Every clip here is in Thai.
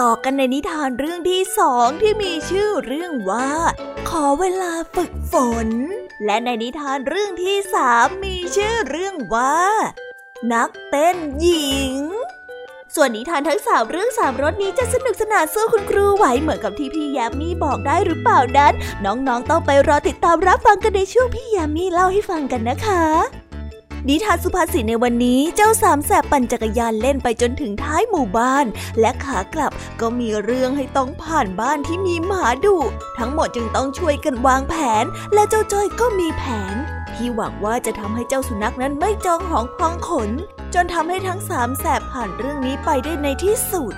ต่อกันในนิทานเรื่องที่สองที่มีชื่อเรื่องว่า ขอเวลาฝึกฝน และในนิทานเรื่องที่สามมีชื่อเรื่องว่า นักเต้นหญิง ส่วนนิทานทั้งสามเรื่องสามรสนี้จะสนุกสนานสู้คุณครูไหวเหมือนกับที่พี่ยามีบอกได้หรือเปล่านั้น น้องๆต้องไปรอติดตามรับฟังกันในช่วงพี่ยามีเล่าให้ฟังกันนะคะ นิทานสุภาษิตในวันนี้เจ้าสามแสบปั่นจักรยานเล่นไปจนถึงท้ายหมู่บ้าน และขากลับก็มีเรื่องให้ต้องผ่านบ้านที่มีหมาดุทั้งหมดจึงต้องช่วยกันวางแผน และเจ้าจ้อยก็มีแผน ที่หวังว่าจะทำให้เจ้าสุนัขนั้นไม่จองหองพองขน จนทำให้ทั้งสามแสบผ่านเรื่องนี้ไปได้ในที่สุด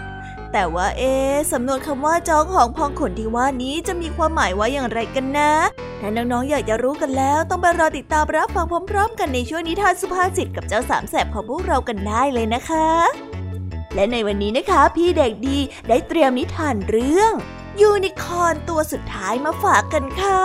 แต่ว่าเอ๊สำนวนคำว่าจองหองพองขนที่ว่านี้จะมีความหมายว่าอย่างไรกันนะถ้าน้องๆอยากจะรู้กันแล้ว ต้องไปรอติดตามรับฟังพร้อม ๆ กันในช่วงนิทานสุภาษิตกับเจ้าสามแสบของพวกเรากันได้เลยนะคะ และในวันนี้นะคะ พี่เด็กดีได้เตรียมนิทานเรื่อง ยูนิคอร์นตัวสุดท้ายมาฝากกันค่ะ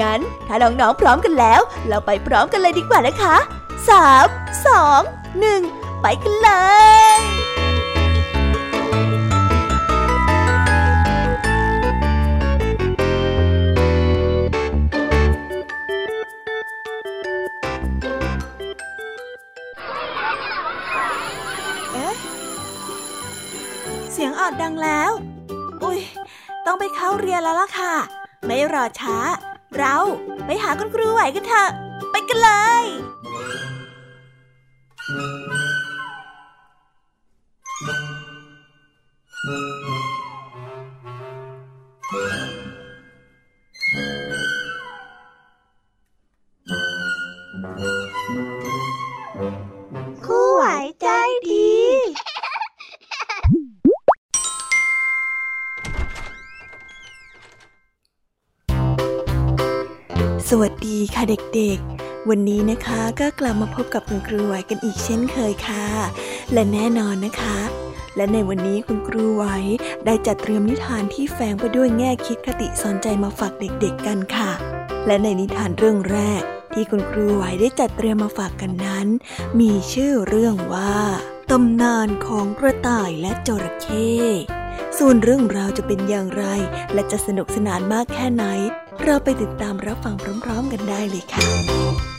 งั้นถ้าน้องๆพร้อมกันแล้ว เราไปพร้อมกันเลยดีกว่านะคะสามสองหนึ่งไปกันเลยเอ๊ะเสียงออดดังแล้ว อุ้ย ต้องไปเข้าเรียนแล้วล่ะค่ะ ไม่รอช้า เราไปหาคุณครูไหวกันเถอะ ไปกันเลยคู่ วัสดีค่ะเด็กๆ วันนี้นะคะก็กลับมาพบกับคุณครูไหวกันอีกเช่นเคยค่ะ และแน่นอนนะคะ และในวันนี้คุณครูไหวได้จัดเตรียมนิทานที่แฝงไปด้วยแง่คิดคติสอนใจมาฝากเด็กๆกันค่ะ และในนิทานเรื่องแรก ที่คุณครูไหวได้จัดเตรียมมาฝากกันนั้น มีชื่อเรื่องว่าตำนานของกระต่ายและจระเข้ส่วนเรื่องราวจะเป็นอย่างไร และจะสนุกสนานมากแค่ไหน เราไปติดตามรับฟังพร้อม ๆ กันได้เลยค่ะ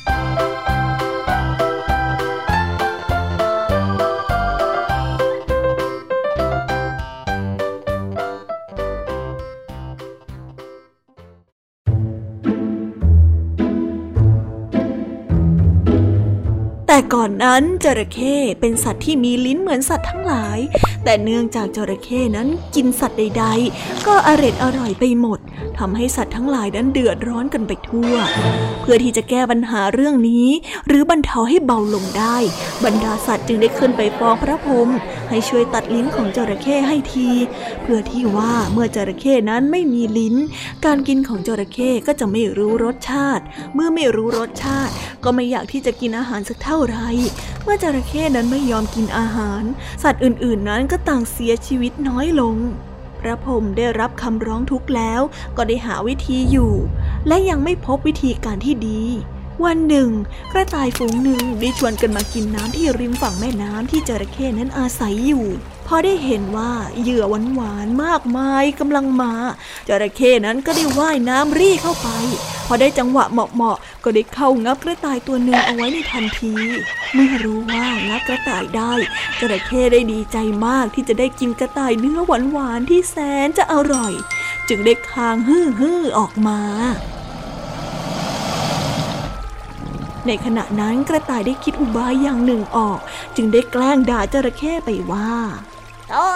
ก่อนนั้นจระเข้เป็นสัตว์ที่มีลิ้นเหมือนสัตว์ทั้งหลาย แต่เนื่องจากจระเข้นั้นกินสัตว์ใด ๆ ก็อร็ดอร่อยไปหมดทำให้สัตว์ทั้งหลายนั้นเดือดร้อนกันไปทั่ว เพื่อที่จะแก้ปัญหาเรื่องนี้ หรือบรรเทาให้เบาลงได้ บรรดาสัตว์จึงได้ขึ้นไปฟ้องพระพรหมให้ช่วยตัดลิ้นของจระเข้ให้ที เพื่อที่ว่าเมื่อจระเข้นั้นไม่มีลิ้น การกินของจระเข้ก็จะไม่รู้รสชาติ เมื่อไม่รู้รสชาติ ก็ไม่อยากที่จะกินอาหารสักเท่าไหร่เมื่อจระเข้นั้นไม่ยอมกินอาหาร สัตว์อื่นๆนั้นก็ต่างเสียชีวิตน้อยลง พระพรหมได้รับคำร้องทุกข์แล้ว ก็ได้หาวิธีอยู่ และยังไม่พบวิธีการที่ดี วันหนึ่ง กระต่ายฝูงหนึ่งได้ชวนกันมากินน้ำที่ริมฝั่งแม่น้ำที่จระเข้นั้นอาศัยอยู่ อได้เห็นว่าเหยื่อหวานหวานมากมายกำลังมาจระเข้นั้นก็ได้ว่ายน้ำรีเข้าไป พอได้จังหวะเหมาะๆก็ได้เข้างับกระต่ายตัวหนึ่งเอาไว้ในทันทีเมื่อรู้ว่างับกระต่ายได้จระเข้ได้ดีใจมากที่จะได้กินกระต่ายเนื้อหวานหวานที่แสนจะอร่อย จึงได้คางฮื้อฮือออกมาในขณะนั้นกระต่ายได้คิดอุบายอย่างหนึ่งออก จึงได้แกล้งด่าจระเข้ไปว่า โอ้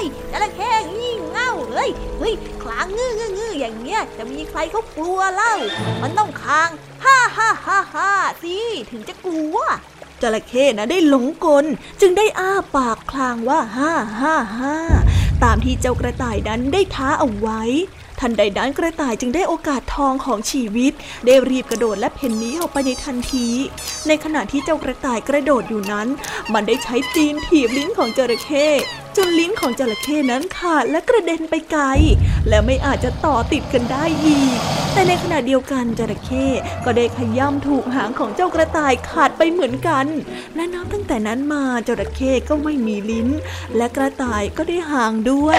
ยจระเข้งี่เง่าเฮ้ยเฮ้ยคลางงื้องื้องื้ออย่างเงี้ยจะมีใครเขากลัวเล่า มันต้องคางฮ่าฮ่าฮ่าฮ่าสิถึงจะกลัวจระเข้นะได้หลงกล จึงได้อ้าปากคลางว่าฮ่าฮ่าฮ่าตามที่เจ้ากระต่ายนั้นได้ท้าเอาไว้ ทันใดนั้นกระต่ายจึงได้โอกาสทองของชีวิต ได้รีบกระโดดและเพ่นนี้ออกไปในทันที ในขณะที่เจ้ากระต่ายกระโดดอยู่นั้น มันได้ใช้ตีนถีบลิ้นของจระเข้จนลิ้นของจระเข้นั้นขาดและกระเด็นไปไกล และไม่อาจจะต่อติดกันได้อีก แต่ในขณะเดียวกันจระเข้ก็ได้ขย่ำถูกหางของเจ้ากระต่ายขาดไปเหมือนกันและนับตั้งแต่นั้นมาจระเข้ก็ไม่มีลิ้น และกระต่ายก็ได้หางด้วย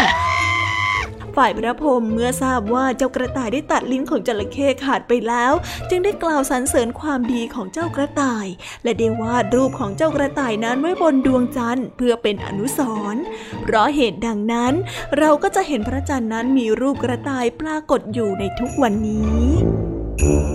ฝ่ายพระพรหมเมื่อทราบว่าเจ้ากระต่ายได้ตัดลิ้นของจระเข้ขาดไปแล้ว จึงได้กล่าวสรรเสริญความดีของเจ้ากระต่าย และได้วาดรูปของเจ้ากระต่ายนั้นไว้บนดวงจันทร์เพื่อเป็นอนุสรณ์เพราะเหตุดังนั้น เราก็จะเห็นพระจันทร์นั้นมีรูปกระต่ายปรากฏอยู่ในทุกวันนี้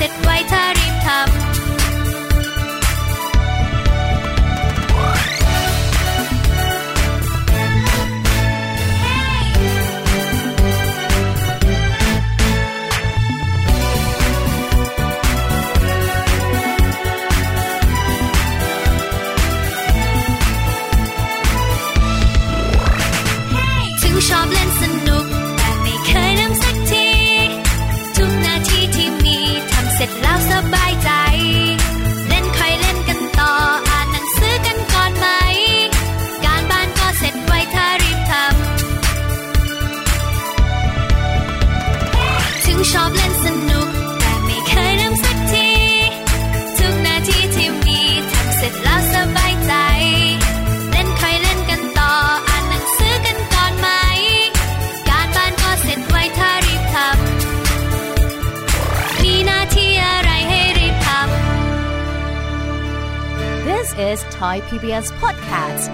บ้า Thai PBS Podcast.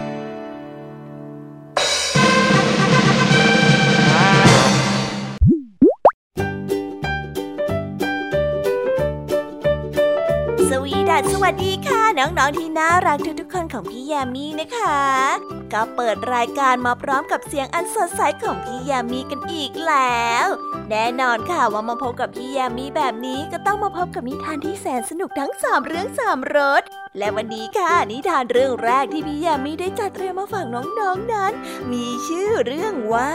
สวีดัสสวัสดีค่ะ น้อง ๆ ที่น่ารักทุก ๆ คนของพี่แยมมีนะคะ ก็เปิดรายการมาพร้อมกับเสียงอันสดใสของพี่ยามีกันอีกแล้ว แน่นอนค่ะว่ามาพบกับพี่ยามีแบบนี้ก็ต้องมาพบกับนิทานที่แสนสนุกทั้งสามเรื่องสามรสและวันนี้ค่ะนิทานเรื่องแรกที่พี่ยามีได้จัดเตรียมมาฝากน้องๆนนั้น มีชื่อเรื่องว่า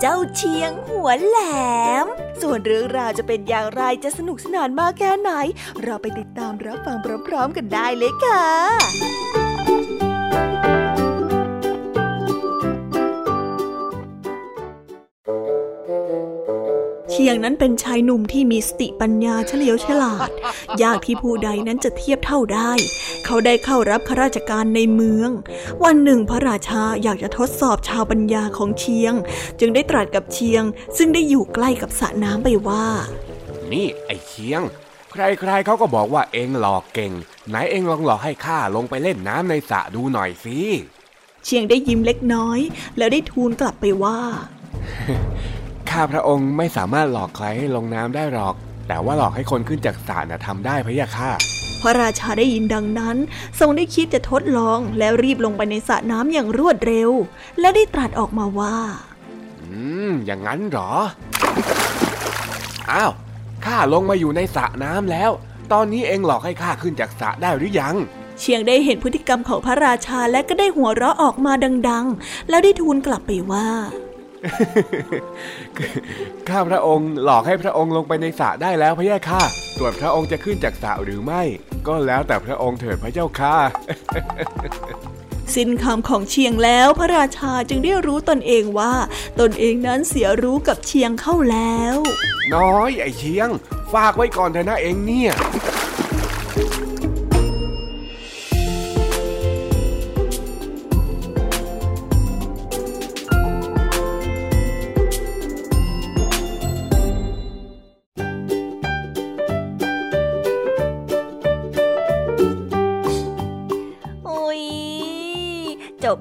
เจ้าเชียงหัวแหลม ส่วนเรื่องราวจะเป็นอย่างไรจะสนุกสนานมากแค่ไหน เราไปติดตามรับฟังพร้อมๆกันได้เลยค่ะ เชียงนั้นเป็นชายหนุ่มที่มีสติปัญญาเฉลียวฉลาด ยากที่ผู้ใดนั้นจะเทียบเท่าได้ เขาได้เข้ารับข้าราชการในเมือง วันหนึ่งพระราชาอยากจะทดสอบชาวปัญญาของเชียง จึงได้ตรัสกับเชียง ซึ่งได้อยู่ใกล้กับสระน้ำไปว่า นี่ไอ้เชียง ใครๆเขาก็บอกว่าเองหลอกเก่ง ไหนเองลองหลอกให้ข้าลงไปเล่นน้ำในสระดูหน่อยสิเชียงได้ยิ้มเล็กน้อย แล้วได้ทูลกลับไปว่า ข้าพระองค์ไม่สามารถหลอกใครให้ลงน้ำได้หรอก แต่ว่าหลอกให้คนขึ้นจากสระน่ะทำได้พะยะค่ะพระราชาได้ยินดังนั้น ทรงได้คิดจะทดลองแล้วรีบลงไปในสระน้ำอย่างรวดเร็ว และได้ตรัสออกมาว่า อืม อย่างนั้นเหรอ อ้าว ข้าลงมาอยู่ในสระน้ำแล้ว ตอนนี้เองหลอกให้ข้าขึ้นจากสระได้หรือยัง เชียงได้เห็นพฤติกรรมของพระราชาและก็ได้หัวเราะออกมาดัง ๆ แล้วได้ทูลกลับไปว่า ข้าพระองค์หลอกให้พระองค์ลงไปในสระได้แล้วพะยะค่ะ ส่วนพระองค์จะขึ้นจากสระหรือไม่ ก็แล้วแต่พระองค์เถิดพระเจ้าค่ะ สิ้นคำของเชียงแล้วพระราชาจึงได้รู้ตนเองว่า ตนเองนั้นเสียรู้กับเชียงเข้าแล้ว น้อยไอ้เชียง ฝากไว้ก่อนเถอะนะเองเนี่ย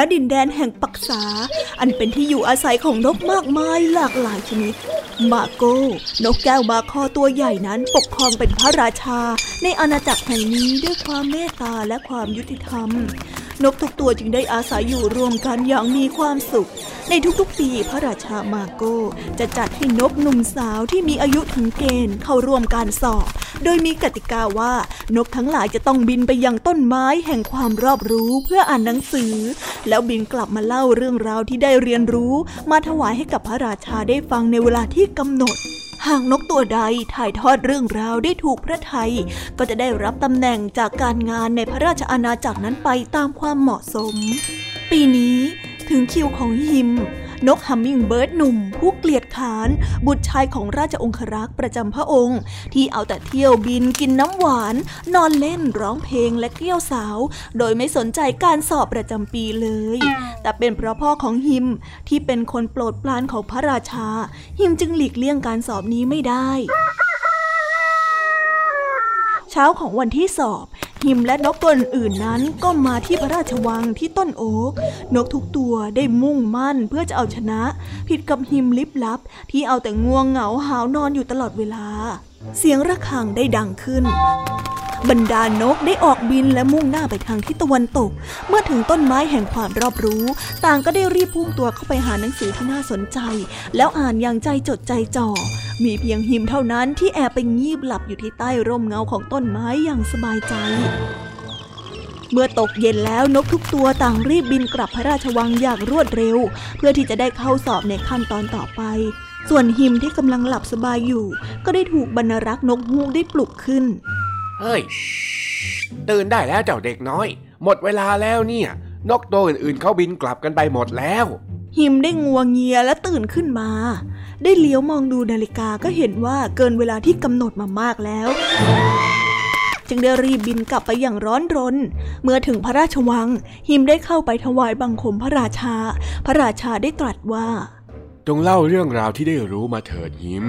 ณดินแดนแห่งปักษา อันเป็นที่อยู่อาศัยของนกมากมายหลากหลายชนิด มาโก้ นกแก้วมาคอตัวใหญ่นั้นปกครองเป็นพระราชา ในอาณาจักรแห่งนี้ด้วยความเมตตาและความยุติธรรม นกทุกตัวจึงได้อาศัยอยู่รวมกันอย่างมีความสุข ในทุกๆปีพระราชามาโกจะจัดให้นกหนุ่มสาวที่มีอายุถึงเกณฑ์เข้าร่วมการสอบ โดยมีกติกาว่านกทั้งหลายจะต้องบินไปยังต้นไม้แห่งความรอบรู้เพื่ออ่านหนังสือ แล้วบินกลับมาเล่าเรื่องราวที่ได้เรียนรู้ มาถวายให้กับพระราชาได้ฟังในเวลาที่กำหนด หากนกตัวใดถ่ายทอดเรื่องราวได้ถูกพระไทย ก็จะได้รับตำแหน่งจากการงานในพระราชอาณาจักรนั้นไปตามความเหมาะสม ปีนี้ถึงคิวของฮิม นกฮัมมิงเบิร์ดหนุ่ม ผู้เกลียดขาน บุตรชายของราชองครักษ์ประจำพระองค์ ที่เอาแต่เที่ยวบินกินน้ำหวาน นอนเล่นร้องเพลงและเกลี้ยวสาว โดยไม่สนใจการสอบประจำปีเลย แต่เป็นเพราะพ่อของฮิมที่เป็นคนโปรดปรานของพระราชา ฮิมจึงหลีกเลี่ยงการสอบนี้ไม่ได้ เช้าของวันที่สอบ หิมและนกตัวอื่นนั้นก็มาที่พระราชวังที่ต้นโอ๊ก นกทุกตัวได้มุ่งมั่นเพื่อจะเอาชนะ ผิดกับหิมลิบลับ ที่เอาแต่ง่วงเหงาหาวนอนอยู่ตลอดเวลา เสียงระฆังได้ดังขึ้นบรรดานกได้ออกบินและมุ่งหน้าไปทางทิศตะวันตก เมื่อถึงต้นไม้แห่งความรอบรู้ ต่างก็ได้รีบพุ่งตัวเข้าไปหาหนังสือที่น่าสนใจ แล้วอ่านอย่างใจจดใจจ่อ มีเพียงหิมเท่านั้นที่แอบไปงีบหลับอยู่ที่ใต้ร่มเงาของต้นไม้อย่างสบายใจ เมื่อตกเย็นแล้วนกทุกตัวต่างรีบบินกลับพระราชวังอย่างรวดเร็ว เพื่อที่จะได้เข้าสอบในขั้นตอนต่อไป ส่วนหิมที่กำลังหลับสบายอยู่ ก็ได้ถูกบรรรักษ์นกฮูกได้ปลุกขึ้น เฮ้ย ตื่นได้แล้วเจ้าเด็กน้อย หมดเวลาแล้วเนี่ย นกตัวอื่นๆเขาบินกลับกันไปหมดแล้วหิมได้งัวเงียและตื่นขึ้นมา ได้เลี้ยวมองดูนาฬิกาก็เห็นว่าเกินเวลาที่กำหนดมามากแล้ว จึงได้รีบบินกลับไปอย่างร้อนรน เมื่อถึงพระราชวัง หิมได้เข้าไปถวายบังคมพระราชา พระราชาได้ตรัสว่า จงเล่าเรื่องราวที่ได้รู้มาเถิดหิม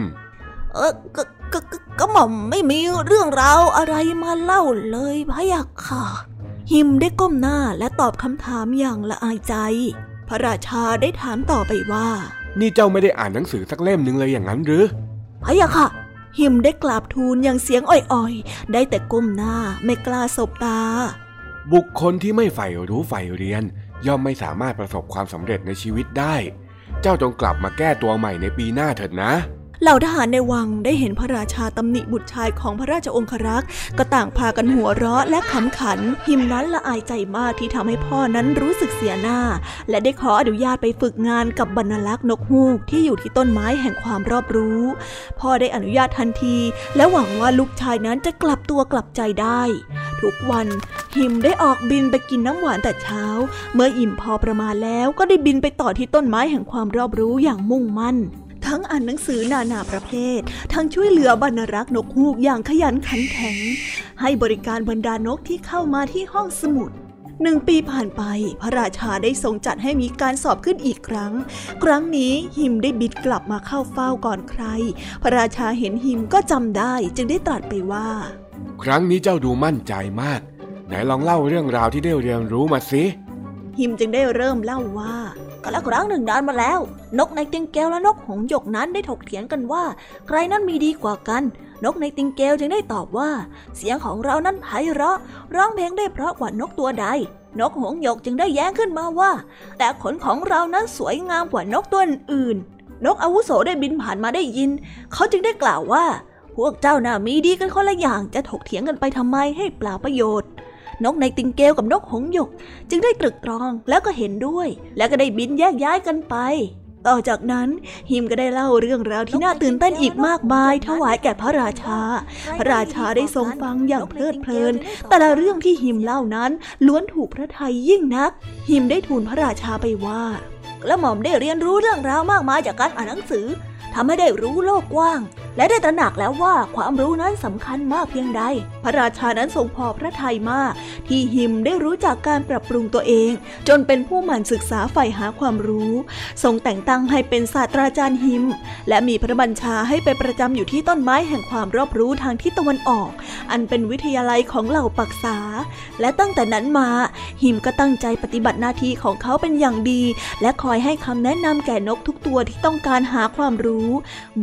เออก็ก็ก็ก็หม่อมไม่มีเรื่องราวอะไรมาเล่าเลยพะยะค่ะหิมได้ก้มหน้าและตอบคำถามอย่างละอายใจ พระราชาได้ถามต่อไปว่า นี่เจ้าไม่ได้อ่านหนังสือสักเล่มหนึ่งเลยอย่างนั้นหรือพะยะค่ะ หิมได้กราบทูลอย่างเสียงอ่อยๆ ได้แต่ก้มหน้าไม่กล้าสบตา บุคคลที่ไม่ใฝ่รู้ใฝ่เรียน ย่อมไม่สามารถประสบความสำเร็จในชีวิตได้ เจ้าจงกลับมาแก้ตัวใหม่ในปีหน้าเถิดนะ เหล่าทหารในวังได้เห็นพระราชาตำหนิบุตรชายของพระราชองครักษ์ก็ต่างพากันหัวเราะและขำขัน หิมนั้นละอายใจมากที่ทำให้พ่อนั้นรู้สึกเสียหน้า และได้ขออนุญาตไปฝึกงานกับบรรลักษ์นกฮูกที่อยู่ที่ต้นไม้แห่งความรอบรู้ พ่อได้อนุญาตทันที และหวังว่าลูกชายนั้นจะกลับตัวกลับใจได้ ทุกวันหิมได้ออกบินไปกินน้ำหวานแต่เช้า เมื่ออิ่มพอประมาณแล้วก็ได้บินไปต่อที่ต้นไม้แห่งความรอบรู้อย่างมุ่งมั่น ทั้งอ่านหนังสือนานาประเภท ทั้งช่วยเหลือบรรรักษ์นกฮูกอย่างขยันขันแข็ง ให้บริการบรรดานกที่เข้ามาที่ห้องสมุดหนึ่งปีผ่านไป พระราชาได้ทรงจัดให้มีการสอบขึ้นอีกครั้ง ครั้งนี้หิมได้บิดกลับมาเข้าเฝ้าก่อนใคร พระราชาเห็นหิมก็จำได้จึงได้ตรัสไปว่า ครั้งนี้เจ้าดูมั่นใจมาก ไหนลองเล่าเรื่องราวที่ได้เรียนรู้มาสิหิมจึงได้เริ่มเล่าว่า ก็แล้วครั้งหนึ่งนานมาแล้ว นกในติงเกลและนกหงหยกนั้นได้ถกเถียงกันว่า ใครนั้นมีดีกว่ากัน นกในติงเกลจึงได้ตอบว่า เสียงของเรานั้นไพเราะ ร้องเพลงได้เพราะกว่านกตัวใด นกหงหยกจึงได้แย้งขึ้นมาว่า แต่ขนของเรานั้นสวยงามกว่านกตัวอื่น นกอาวุโสได้บินผ่านมาได้ยิน เขาจึงได้กล่าวว่า พวกเจ้าน่ะมีดีกันคนละอย่างจะถกเถียงกันไปทำไมให้เปล่าประโยชน์ นกในติงเกลกับนกหงส์หยก จึงได้ตรึกตรองแล้วก็เห็นด้วย แล้วก็ได้บินแยกย้ายกันไป ต่อจากนั้นฮิมก็ได้เล่าเรื่องราวที่น่าตื่นเต้นอีกมากมาย ถวายแก่พระราชา พระราชาได้ทรงฟังอย่างเพลิดเพลิน แต่ละเรื่องที่ฮิมเล่านั้นล้วนถูกพระทัยยิ่งนัก ฮิมได้ทูลพระราชาไปว่า และหม่อมได้เรียนรู้เรื่องราวมากมายจากการอ่านหนังสือทำให้ได้รู้โลกกว้างและได้ตระหนักแล้วว่าความรู้นั้นสำคัญมากเพียงใด พระราชานั้นทรงพอพระทัยมาก ที่หิมได้รู้จักการปรับปรุงตัวเอง จนเป็นผู้หมั่นศึกษาใฝ่หาความรู้ ทรงแต่งตั้งให้เป็นศาสตราจารย์หิม และมีพระบัญชาให้ไปประจำอยู่ที่ต้นไม้แห่งความรอบรู้ทางทิศตะวันออก อันเป็นวิทยาลัยของเหล่าปักษา และตั้งแต่นั้นมา หิมก็ตั้งใจปฏิบัติหน้าที่ของเขาเป็นอย่างดี และคอยให้คำแนะนำแก่นกทุกตัวที่ต้องการหาความรู้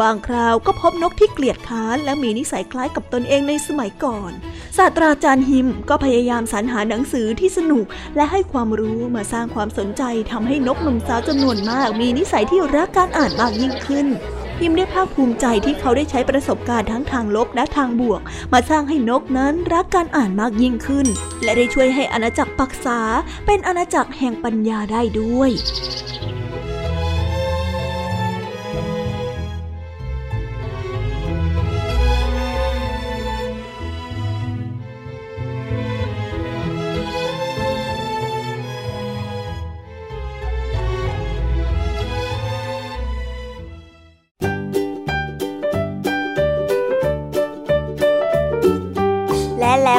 บางคราวก็พบนกที่เกลียดค้านและมีนิสัยคล้ายกับตนเองในสมัยก่อน ศาสตราจารย์ฮิมก็พยายามสรรหาหนังสือที่สนุกและให้ความรู้มาสร้างความสนใจทำให้นกหนุ่มสาวจำนวนมาก มีนิสัยที่รักการอ่านมากยิ่งขึ้นพิมได้ภาคภูมิใจที่เขาได้ใช้ประสบการณ์ทั้งทางลบและทางบวก มาสร้างให้นกนั้นรักการอ่านมากยิ่งขึ้น และได้ช่วยให้อาณาจักรปักษาเป็นอาณาจักรแห่งปัญญาได้ด้วย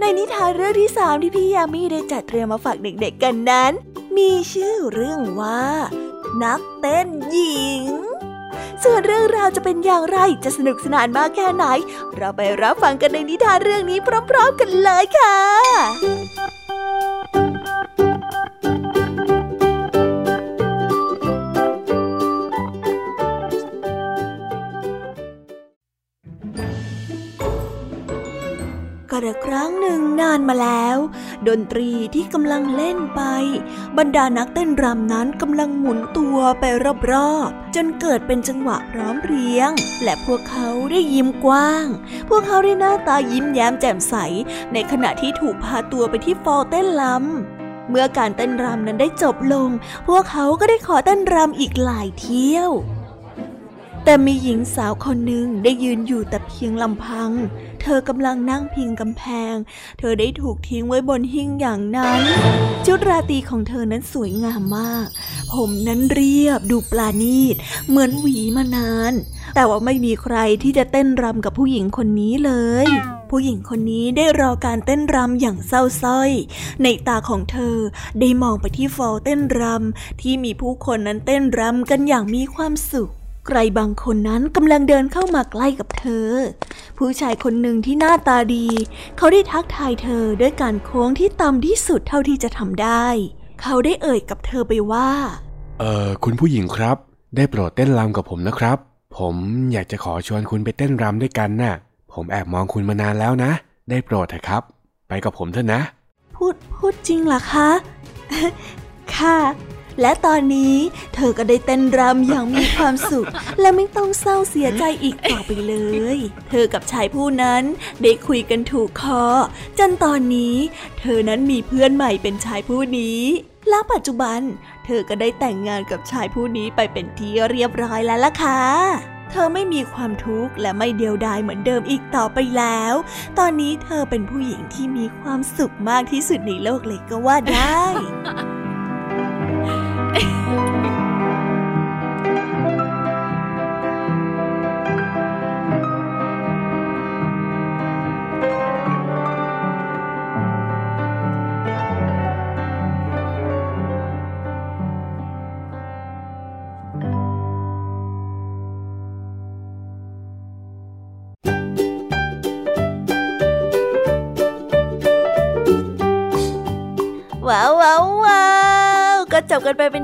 ในนิทานเรื่องที่สามที่พี่ยามีได้จัดเตรียมมาฝากเด็กๆกันนั้น มีชื่อเรื่องว่า นักเต้นหญิง ส่วนเรื่องราวจะเป็นอย่างไรจะสนุกสนานมากแค่ไหน เราไปรับฟังกันในนิทานเรื่องนี้พร้อม ๆ กันเลยค่ะ กระครั้งหนึ่งนานมาแล้ว ดนตรีที่กำลังเล่นไป บรรดานักเต้นรำนั้นกำลังหมุนตัวไปรอบๆ จนเกิดเป็นจังหวะพร้อมเพรียง และพวกเขาได้ยิ้มกว้าง พวกเขาได้หน้าตายิ้มแย้มแจ่มใส ในขณะที่ถูกพาตัวไปที่ฟอเต้นลำเมื่อการเต้นรำนั้นได้จบลง พวกเขาก็ได้ขอเต้นรำอีกหลายเที่ยว แต่มีหญิงสาวคนหนึ่งได้ยืนอยู่แต่เพียงลำพัง เธอกำลังนั่งพิงกำแพง เธอได้ถูกทิ้งไว้บนหิ้งอย่างนั้น ชุดราตรีของเธอนั้นสวยงามมาก ผมนั้นเรียบดูปลาณีต เหมือนหวีมานาน แต่ว่าไม่มีใครที่จะเต้นรำกับผู้หญิงคนนี้เลย ผู้หญิงคนนี้ได้รอการเต้นรำอย่างเศร้าส้อย ในตาของเธอได้มองไปที่ฟอลเต้นรำที่มีผู้คนนั้นเต้นรำกันอย่างมีความสุข ใครบางคนนั้นกำลังเดินเข้ามาใกล้กับเธอ ผู้ชายคนหนึ่งที่หน้าตาดี เขาได้ทักทายเธอด้วยการโค้งที่ต่ำที่สุดเท่าที่จะทำได้ เขาได้เอ่ยกับเธอไปว่า เออคุณผู้หญิงครับ ได้โปรดเต้นรำกับผมนะครับ ผมอยากจะขอชวนคุณไปเต้นรำด้วยกันนะ่ะ ผมแอบมองคุณมานานแล้วนะ ได้โปรดเถอะครับ ไปกับผมเถอะนะ พูดพูดจริงเหรอคะ ค่ะ และตอนนี้เธอก็ได้เต้นรำอย่างมีความสุข และไม่ต้องเศร้าเสียใจอีกต่อไปเลย เธอกับชายผู้นั้นได้คุยกันถูกคอ จนตอนนี้ เธอนั้นมีเพื่อนใหม่เป็นชายผู้นี้แล้วปัจจุบัน เธอก็ได้แต่งงานกับชายผู้นี้ไปเป็นที่เรียบร้อยแล้วล่ะค่ะเธอไม่มีความทุกข์และไม่เดียวดายเหมือนเดิมอีกต่อไปแล้ว ตอนนี้เธอเป็นผู้หญิงที่มีความสุขมากที่สุดในโลกเลยก็ว่าได้ ก็จบกันไปเป็น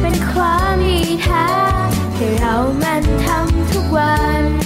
เป็นความที่แท้ที่เรามันทำทุกวัน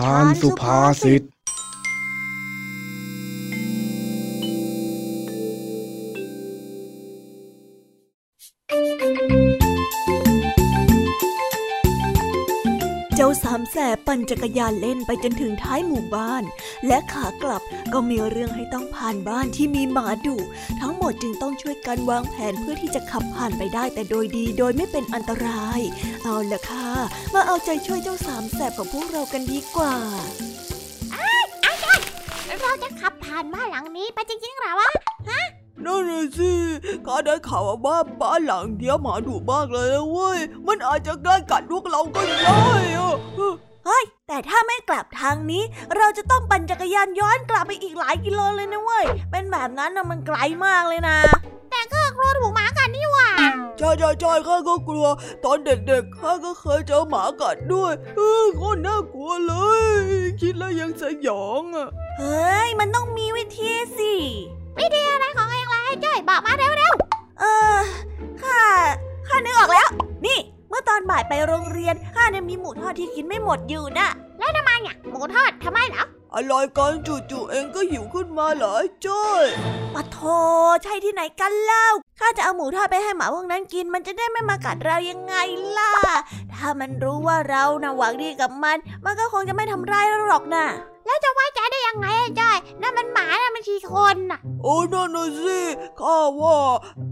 ทานสุภาษิต แสบปั่นจักรยานเล่นไปจนถึงท้ายหมู่บ้าน และขากลับก็มีเรื่องให้ต้องผ่านบ้านที่มีหมาดุ ทั้งหมดจึงต้องช่วยกันวางแผนเพื่อที่จะขับผ่านไปได้แต่โดยดีโดยไม่เป็นอันตราย เอาละค่ะ มาเอาใจช่วยเจ้าสามแสบของพวกเรากันดีกว่าเราจะขับผ่านบ้านหลังนี้ไปจริงๆเหรอวะนั่นน่ะสิข้าได้ข่าวว่าบ้านหลังเดียวหมาดุมากเลยนะเว้ย มันอาจจะใกล้กัดพวกเราก็ได้อะ เฮ้ย แต่ถ้าไม่กลับทางนี้ เราจะต้องปั่นจักรยานย้อนกลับไปอีกหลายกิโลเลยนะเว้ย เป็นแบบนั้นนะมันไกลมากเลยนะ แต่ก็กลัวถูกหมากัดนี่หว่าใช่ใช่ใช่ข้าก็กลัว ตอนเด็กๆข้าก็เคยเจอหมากัดด้วยเออโคตรน่ากลัวเลย คิดแล้วยังสยองอะ เฮ้ย มันต้องมีวิธีสิวิธีอะไรของเองล่ะไอ้จ้อยบอกมาเร็วเออข้าข้านึกออกแล้ว นี่ เมื่อตอนบ่ายไปโรงเรียนข้าเนี่ยมีหมูทอดที่กินไม่หมดอยู่น่ะๆแล้วทำไมเนี่ยหมูทอดทำไมเหรออะไรกันจู่ๆเองก็หิวขึ้นมาเหรอไอ้จ้อยปะโทใช่ที่ไหนกันเล่าข้าจะเอาหมูทอดไปให้หมาพวกนั้นกิน มันจะได้ไม่มากัดเรายังไงล่ะ ถ้ามันรู้ว่าเรานะ่ะหวังดีกับมัน มันก็คงจะไม่ทำร้ายเราหรอกน่ะแล้วจะไว้ใจได้ยังไงไอ้จ้อยนั่นมันหมานั่นมันชีคนน่ะโอ้นั่นน่ะสิข้าว่า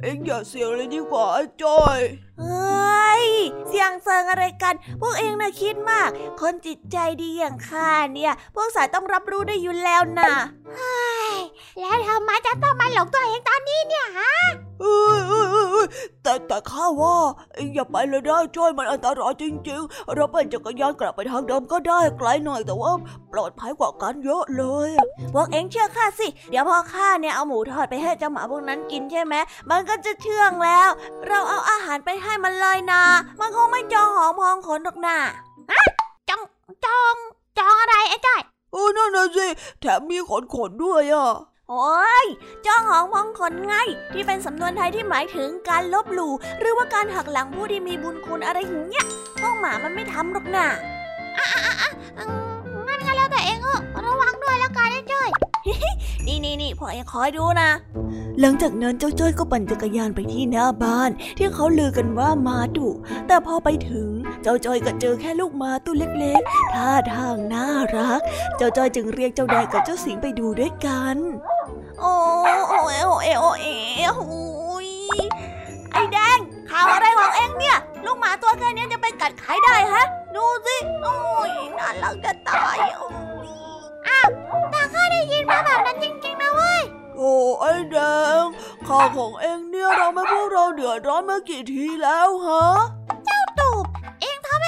เองอย่าเสี่ยงเลยดีกว่าไอ้จ้อย เฮ้ย เสียงเซิงอะไรกัน พวกเองน่ะคิดมาก คนจิตใจดีอย่างข้าเนี่ย พวกสายต้องรับรู้ได้อยู่แล้วน่ะเฮ้ยแล้วทำไมจะต้องมาหลงตัวเองตอนนี้เนี่ยฮะเอ้ยเอ้ยเอ้ยเอ้ยแต่แต่ข้าว่าเองอย่าไปเลยนะจ้อยมันอันตรายจริงๆ เราปั่นจักรยานกลับไปทางเดิมก็ได้ไกลหน่อยแต่ว่าปลอดภัยกว่ากันเยอะเลยอะพวกเองเชื่อข้าสิ เดี๋ยวพอข้าเนี่ยเอาหมูทอดไปให้เจ้าหมาพวกนั้นกินใช่ไหมมันก็จะเชื่องแล้ว เราเอาอาหารไปให้มันเลยนะ มันคงไม่จองหองพองขนหรอกนะจองจองจองอะไรไอ้จ้อยเออนั่นน่ะสิแถมมีขนขนๆด้วยอะโอ้ยจองหองพองขนไง ที่เป็นสำนวนไทยที่หมายถึงการลบหลู่หรือว่าการหักหลังผู้ที่มีบุญคุณอะไรอย่างเงี้ยพวกหมามันไม่ทำหรอกนะอืมงั้ นก็แล้วแต่เองเออระวังด้วยแล้วกันไอ้จ้อย นี่นี่นี่พวกเองคอยดูนะ หลังจากนั้นเจ้าจ้อยก็ปั่นจักรยานไปที่หน้าบ้าน ที่เขาลือกันว่ามาดุแต่พอไปถึงเจ้าจ้อยก็เจอแค่ลูกมาตัวเล็กๆ ท่าทางน่ารัก เจ้าจ้อยจึงเรียกเจ้าแดงกับเจ้าสิงไปดูด้วยกัน โอ้โอ้เอโอเอโอเอโอ้ยไอ้แดงข่าวอะไรของเองเนี่ย ลูกหมาตัวแค่นี้จะไปกัดใครได้ฮะ ดูสิโอ้ยน่ารักจะตายโอ้ยแต่ข้าได้ยินมาแบบนั้นจริงๆนะเว้ยโอ้ไอ้แดงข่าวของเองเนี่ยเราไม่พวกเราเดือดร้อนมากี่ทีแล้วฮะตูบเองทำใ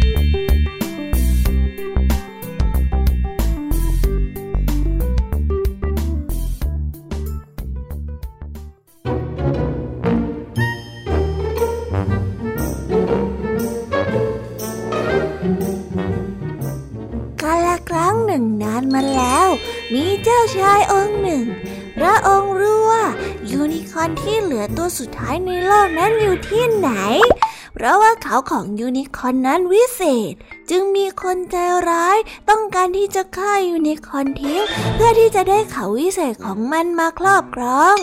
มีเจ้าชายองค์หนึ่ง พระองค์รู้ว่ายูนิคอนที่เหลือตัวสุดท้ายในโลกนั้นอยู่ที่ไหน เพราะว่าเขาของยูนิคอนนั้นวิเศษ จึงมีคนใจร้ายต้องการที่จะฆ่ายูนิคอนทิ้งเพื่อที่จะได้เขาวิเศษของมันมาครอบครอง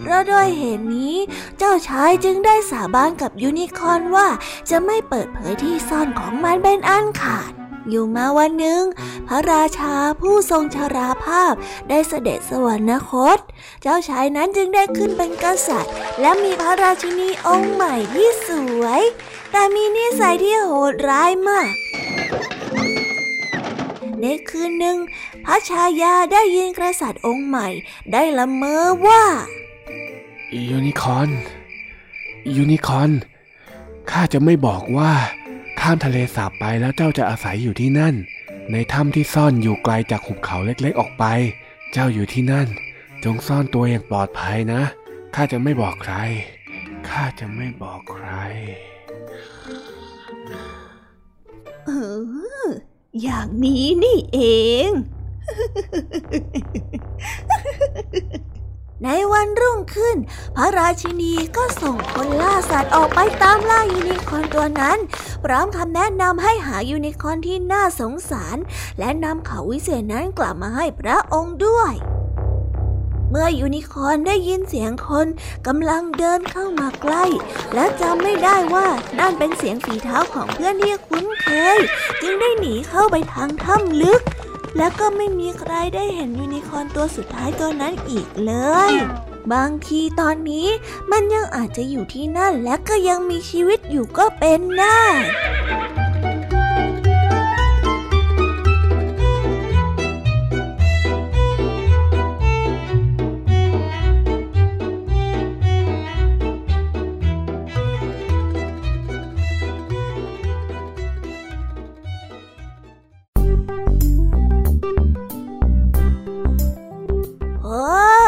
เพราะด้วยเหตุนี้เจ้าชายจึงได้สาบานกับยูนิคอนว่าจะไม่เปิดเผยที่ซ่อนของมันเป็นอันขาด อยู่มาวันหนึ่ง พระราชาผู้ทรงชราภาพได้เสด็จสวรรคต เจ้าชายนั้นจึงได้ขึ้นเป็นกษัตริย์ และมีพระราชินีองค์ใหม่ที่สวย แต่มีนิสัยที่โหดร้ายมากในคืนหนึ่ง พระชายาได้ยินกษัตริย์องค์ใหม่ ได้ละเมอว่า ยูนิคอร์นยูนิคอร์นข้าจะไม่บอกว่า ข้ามทะเลสาบไปแล้วเจ้าจะอาศัยอยู่ที่นั่น ในถ้ำที่ซ่อนอยู่ไกลจากหุบเขาเล็กๆออกไป เจ้าอยู่ที่นั่น จงซ่อนตัวอย่างปลอดภัยนะข้าจะไม่บอกใครข้าจะไม่บอกใคร เออ อย่างนี้นี่เอง ในวันรุ่งขึ้น พระราชินีก็ส่งคนล่าสัตว์ออกไปตามล่ายูนิคอนตัวนั้น พร้อมคำแนะนำให้หายูนิคอนที่น่าสงสาร และนำเขาวิเศษนั้นกลับมาให้พระองค์ด้วย เมื่อยูนิคอนได้ยินเสียงคนกำลังเดินเข้ามาใกล้ และจำไม่ได้ว่านั่นเป็นเสียงฝีเท้าของเพื่อนที่คุ้นเคย จึงได้หนีเข้าไปทางถ้ำลึก แล้วก็ไม่มีใครได้เห็นยูนิคอร์นตัวสุดท้ายตัวนั้นอีกเลย บางทีตอนนี้มันยังอาจจะอยู่ที่นั่นและก็ยังมีชีวิตอยู่ก็เป็นได้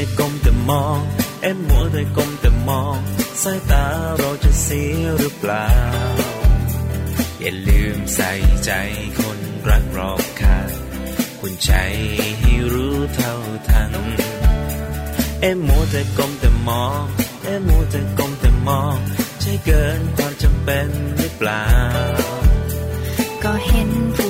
แต่ก้มแต่มอง เอ็มมัวแต่ก้มแต่มอง สายตาเราจะเสียหรือเปล่า อย่าลืมใส่ใจคนรักรอบค่าคุณใจให้รู้เท่าทัน เอ็มมัวแต่ก้มแต่มอง เอ็มมัวแต่ก้มแต่มอง ใช่เกินความจำเป็นหรือเปล่า ก็เห็นผู้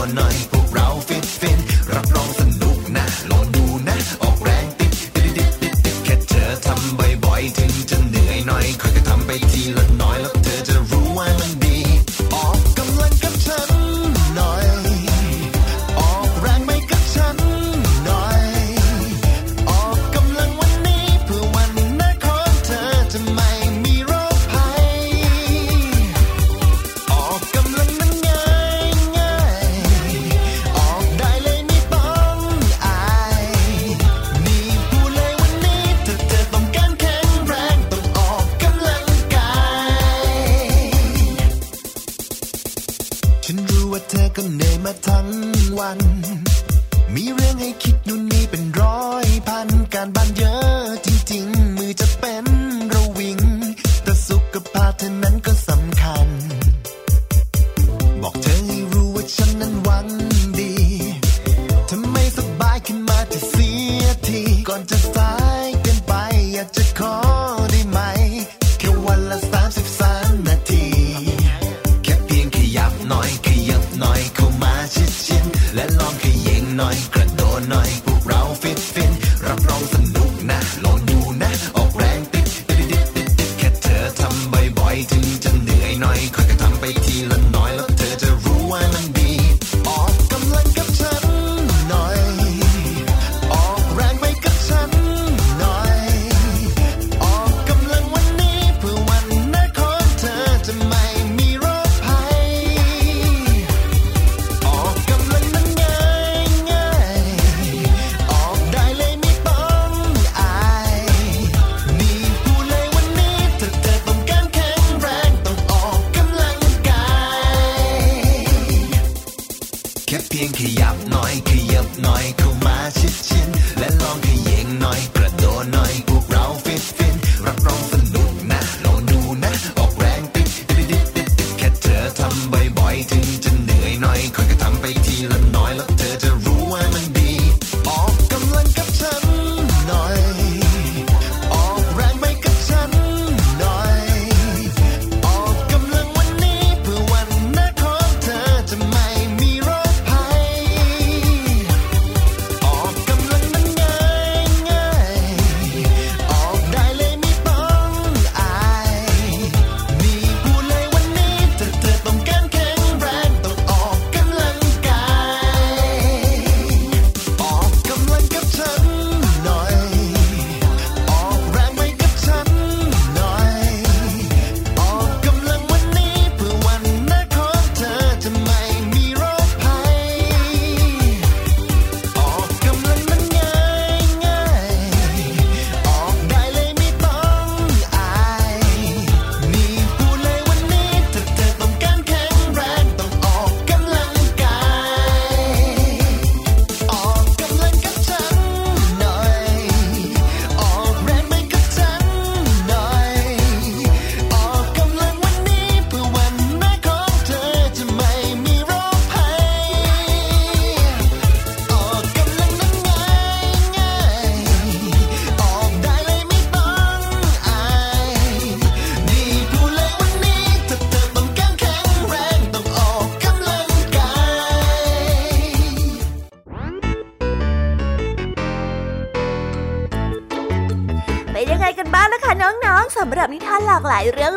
one nine foot round.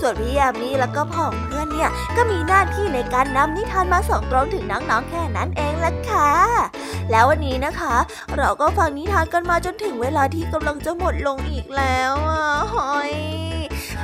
ส่วนพี่ยามีแล้วก็พ่องเพื่อนเนี่ยก็มีหน้าที่ในการนำนิทานมาส่งตรงถึงน้องๆแค่นั้นเองล่ะค่ะ แล้ววันนี้นะคะ เราก็ฟังนิทานกันมาจนถึงเวลาที่กำลังจะหมดลงอีกแล้วอะหอย